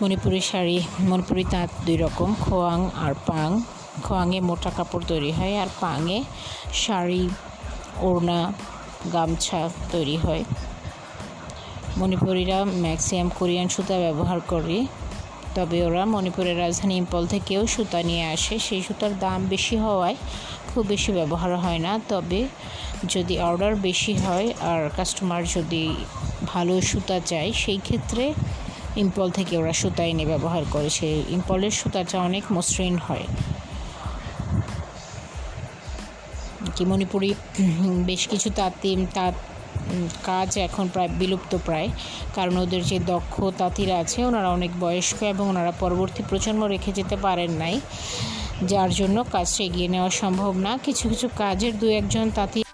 মণিপুরি শাড়ি, মণিপুরি তাঁত দুই রকম, খোয়াং আর পাং। খোয়াংয়ে মোটা কাপড় তৈরি হয় আর পাঙে শাড়ি, ওড়না, গামছা তৈরি হয়। মণিপুরিরা ম্যাক্সিমাম কোরিয়ান সুতা ব্যবহার করে, তবে ওরা মণিপুরের রাজধানী ইম্পল থেকেও সুতা নিয়ে আসে। সেই সুতার দাম বেশি হওয়ায় খুব বেশি ব্যবহার হয় না, তবে যদি অর্ডার বেশি হয় আর কাস্টমার যদি ভালো সুতা চায়, সেই ক্ষেত্রে ইম্পল থেকে ওরা সুতা এনে ব্যবহার করে সেই ইম্পলের সুতাটা অনেক মসৃণ হয়। কি মণিপুরি বেশ কিছু তাঁতি, তাঁত কাজ এখন প্রায় বিলুপ্ত প্রায়। কারণ ওদের যে দক্ষ তাঁতিরা আছে, ওনারা অনেক বয়স্ক এবং ওনারা পরবর্তী প্রজন্ম রেখে যেতে পারেন নাই। যার জন্য কাজটা এগিয়ে নেওয়া সম্ভব না। কিছু কিছু কাজের দু একজন তাঁতি